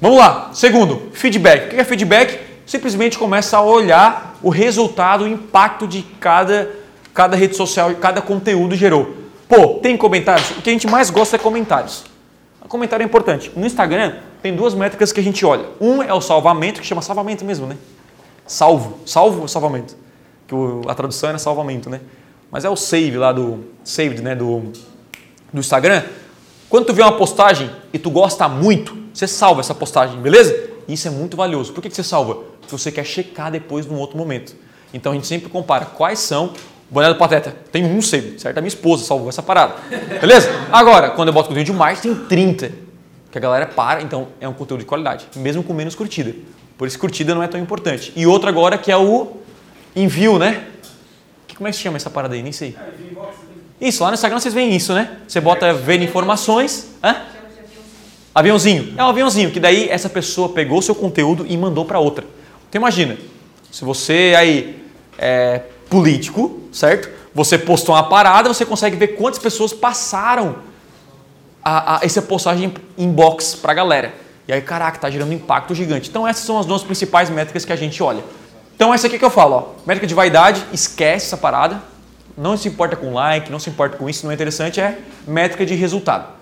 Vamos lá. Segundo, feedback. O que é feedback? Simplesmente começa a olhar o resultado, o impacto de cada, cada rede social, cada conteúdo gerou. Pô, tem comentários? O que a gente mais gosta é comentários. O comentário é importante. No Instagram tem duas métricas que a gente olha. Um é o salvamento, que chama salvamento mesmo, né? Salvo. Salvo ou salvamento? Que a tradução é salvamento, né? Mas é o save lá do saved, né, do, do Instagram. Quando tu vê uma postagem e tu gosta muito, você salva essa postagem, beleza? Isso é muito valioso. Por que, você salva? Porque você quer checar depois num outro momento. Então a gente sempre compara quais são. Boné do Pateta, tem um save, certo? A minha esposa salvou essa parada. Beleza? Agora, quando eu boto conteúdo demais, tem 30. Que a galera para, então é um conteúdo de qualidade, mesmo com menos curtida. Por isso, curtida não é tão importante. E outra agora que é o envio, né? Como é que se chama essa parada aí? Nem sei. Isso, lá no Instagram vocês veem isso, né? Você bota ver informações. Hã? Aviãozinho. É um aviãozinho, que daí essa pessoa pegou seu conteúdo e mandou para outra. Então imagina, se você aí é político, certo? Você postou uma parada, você consegue ver quantas pessoas passaram a, a essa postagem inbox para a galera. E aí, caraca, tá gerando um impacto gigante. Então essas são as duas principais métricas que a gente olha. Então essa aqui que eu falo, ó, métrica de vaidade, esquece essa parada, não se importa com like, não se importa com isso, não é interessante, é métrica de resultado.